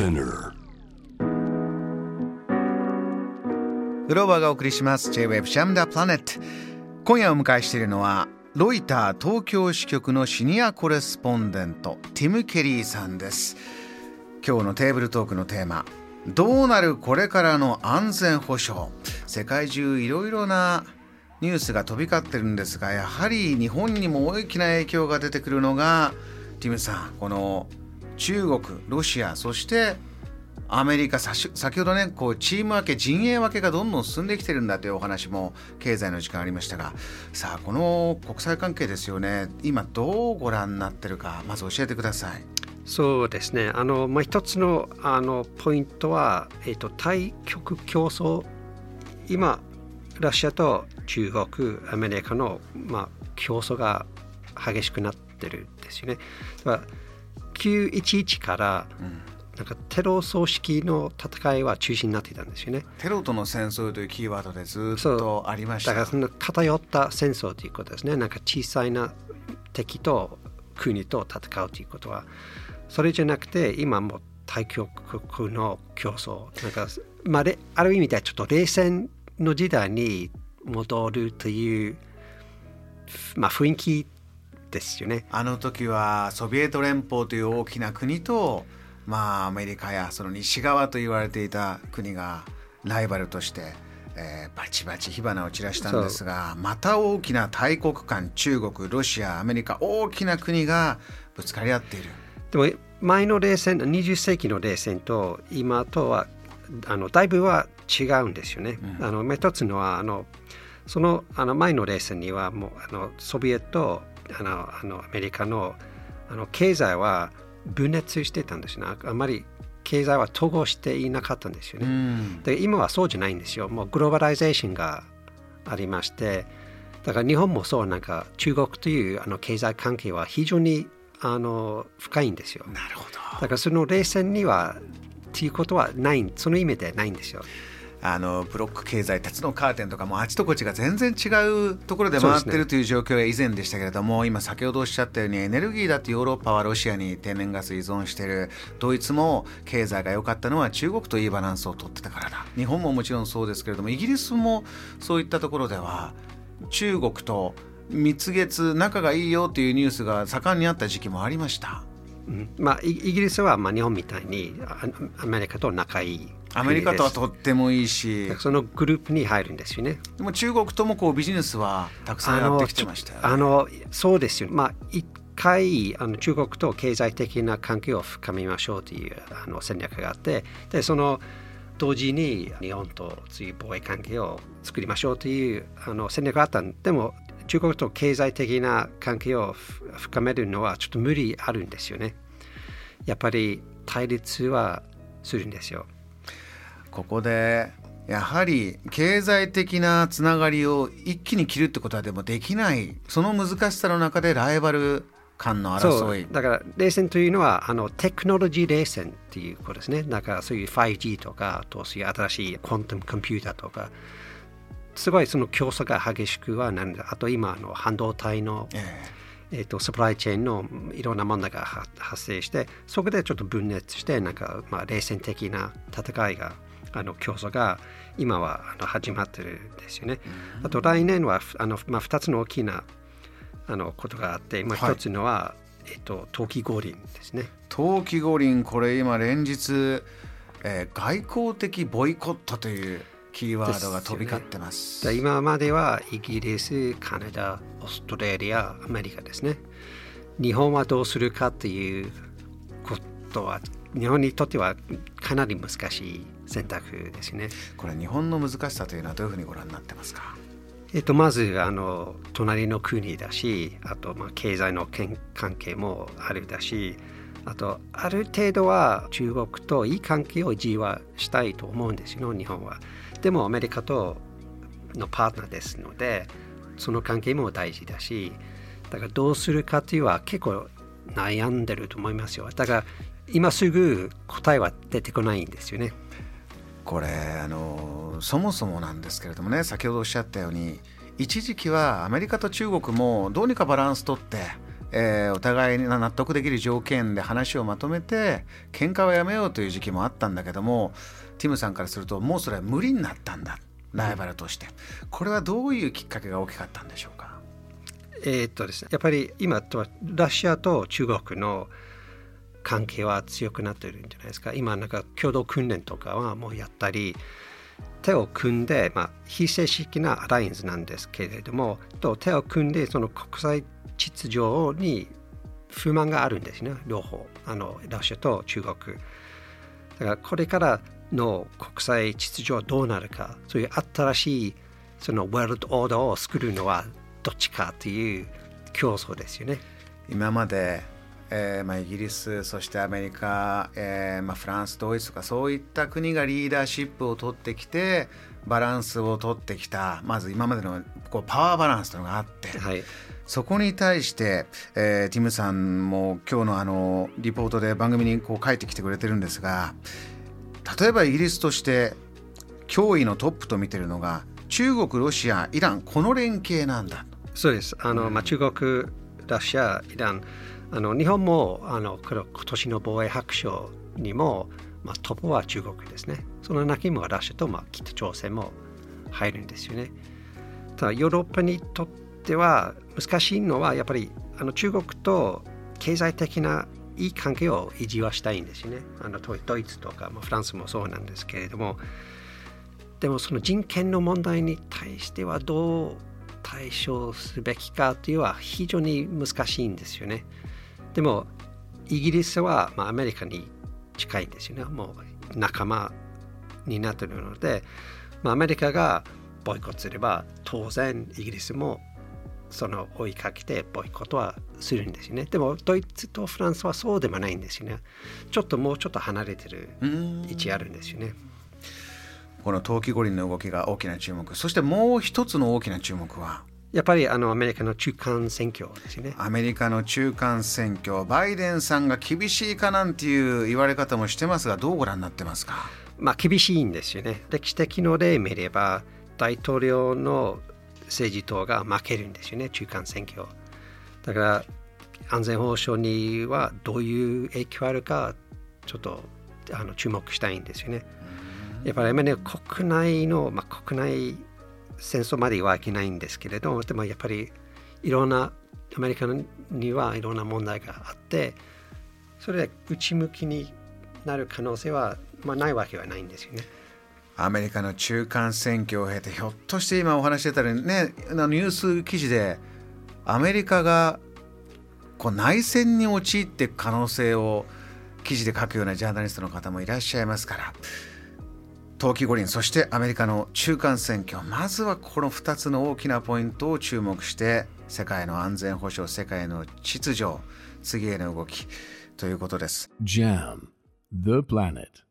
Spinner. グローバーがお送りします。J-Web シャムダプラネット今夜お迎えしているのはロイター東京支局のシニアコレスポンデントティム・ケリーさんです。今日のテーブルトークのテーマどうなるこれからの安全保障。世界中いろいろなニュースが飛び交ってるんですがやはり日本にも大きな影響が出てくるのがティムさんこの中国ロシアそしてアメリカ先ほどねこうチーム分け陣営分けがどんどん進んできてるんだというお話も経済の時間ありましたがさあこの国際関係ですよね今どうご覧になってるかまず教えてください。そうですねあの、まあ、一つのあのポイントは、えーと、対極競争今ロシアと中国アメリカの、まあ、競争が激しくなってるんですよね。だから911から、うんなんかテロ組織の戦いは中心になっていたんですよね。テロとの戦争というキーワードでずっとありましただからその偏った戦争ということですね。なんか小さいな敵と国と戦うということはそれじゃなくて今も対極国の競争なんか、まあ、ある意味ではちょっと冷戦の時代に戻るという、まあ、雰囲気ですよね。あの時はソビエト連邦という大きな国とまあアメリカやその西側と言われていた国がライバルとして、えー、バチバチ火花を散らしたんですがまた大きな大国間中国ロシアアメリカ大きな国がぶつかり合っている。でも前の冷戦20世紀の冷戦と今とはあのだいぶは違うんですよね。うん、あの一つのはあのそのあの前の冷戦にはもうあのソビエトあのあのアメリカのあの経済は分裂してたんですね。あまり経済は統合していなかったんですよね、うん、で今はそうじゃないんですよ。もうグローバライゼーションがありましてだから日本もそうなんか中国というあの経済関係は非常にあの深いんですよ。なるほど。だからその冷戦にはっていうことはないその意味でないんですよあのブロック経済鉄のカーテンとかもあちとこちが全然違うところで回ってるという状況が以前でしたけれども、ね、今先ほどおっしゃったようにエネルギーだってヨーロッパはロシアに天然ガス依存してる。ドイツも経済が良かったのは中国といいバランスを取ってたからだ。日本ももちろんそうですけれどもイギリスもそういったところでは中国と蜜月仲がいいよというニュースが盛んにあった時期もありました。まあ、イギリスはまあ日本みたいにアメリカと仲いい。アメリカとはとってもいいしそのグループに入るんですよねでも中国ともこうビジネスはたくさんやってきてましたよ、ね、あのそうですよまあ一回あの中国と経済的な関係を深めましょうというあの戦略があってでその同時に日本とそういう貿易関係を作りましょうというあの戦略があったんでも中国と経済的な関係を深めるのはちょっと無理あるんですよね。やっぱり対立はするんですよ。ここでやはり経済的なつながりを一気に切るってことはでもできない。その難しさの中でライバル間の争い。だから冷戦というのはあのテクノロジー冷戦っていうことですね。だからそういう 5G とかあとそういう新しいコントムコンピューターとか。すごいその競争が激しくはなるあと今の半導体の、えー、えーとサプライチェーンのいろんな問題が発生してそこでちょっと分裂してなんか、まあ、冷戦的な戦いがあの競争が今はあの始まってるんですよね。あと来年はあの、まあ、2つの大きなあのことがあって、まあ、1つのは、はい、えっと、冬季五輪ですね。冬季五輪これ今連日、えー、外交的ボイコットというキーワードが飛び交ってます。すね、今まではイギリス、カナダ、オーストラリア、アメリカですね。日本はどうするかということは日本にとってはかなり難しい選択ですね。これ日本の難しさというのはどういうふうにご覧になってますか？えっと、まずあの隣の国だしあとまあ経済の関係もあるだしあとある程度は中国といい関係を維持はしたいと思うんですよ日本は。でもアメリカとのパートナーですのでその関係も大事だしだからどうするかというのは結構悩んでると思いますよ。だから今すぐ答えは出てこないんですよね。これあのそもそもなんですけれどもね先ほどおっしゃったように一時期はアメリカと中国もどうにかバランスとってえー、お互いに納得できる条件で話をまとめて喧嘩はやめようという時期もあったんだけどもティムさんからするともうそれは無理になったんだライバルとして、これはどういうきっかけが大きかったんでしょうか？えー、っとですねやっぱり今とラシアと中国の関係は強くなってるんじゃないですか。今なんか共同訓練とかはもうやったり手を組んで、まあ、非正式なアライアンスなんですけれどもと手を組んでその国際秩序に不満があるんですね。両方。あのロシアと中国。だからこれからの国際秩序はどうなるか。そういう新しいそのワールドオーダーを作るのはどっちかという競争ですよね。今までえーまあ、イギリスそしてアメリカ、えーまあ、フランスドイツとかそういった国がリーダーシップを取ってきてバランスを取ってきたまず今までのこうパワーバランスというのがあって、はい、そこに対して、えー、ティムさんも今日のあのリポートで番組にこう書いてきてくれてるんですが例えばイギリスとして脅威のトップと見てるのが中国ロシアイランこの連携なんだそうです。あの、まあ、中国ロシアイランあの日本もあの今年の防衛白書にも、まあ、トップは中国ですね。その中にもラシアと、まあ、北朝鮮も入るんですよね。ただヨーロッパにとっては難しいのはやっぱりあの中国と経済的ないい関係を維持はしたいんですよね。あのドイツとか、まあ、フランスもそうなんですけれどもでもその人権の問題に対してはどう対処すべきかというのは非常に難しいんですよね。でもイギリスは、まあ、アメリカに近いんですよね。もう仲間になっているので、まあ、アメリカがボイコットすれば当然イギリスもその追いかけてボイコットはするんですよね。でもドイツとフランスはそうでもないんですよね。ちょっともうちょっと離れてる位置あるんですよね。この冬季五輪の動きが大きな注目。そしてもう一つの大きな注目はやっぱりあのアメリカの中間選挙ですね。アメリカの中間選挙、バイデンさんが厳しいかなんていう言われ方もしてますが、どうご覧になってますか？まあ厳しいんですよね。歴史的の例見れば、大統領の政治党が負けるんですよね、中間選挙。だから安全保障にはどういう影響あるか、ちょっとあの注目したいんですよね。やっぱり、ね、国内の、まあ、国内戦争まではいけないんですけれどでもやっぱりいろんなアメリカにはいろんな問題があってそれで内向きになる可能性は、まあ、ないわけはないんですよね。アメリカの中間選挙を経てひょっとして今お話してたようにねニュース記事でアメリカがこう内戦に陥っていく可能性を記事で書くようなジャーナリストの方もいらっしゃいますから冬季五輪そしてアメリカの中間選挙まずはこの2つの大きなポイントを注目して世界の安全保障世界の秩序次への動きということです。JAM The Planet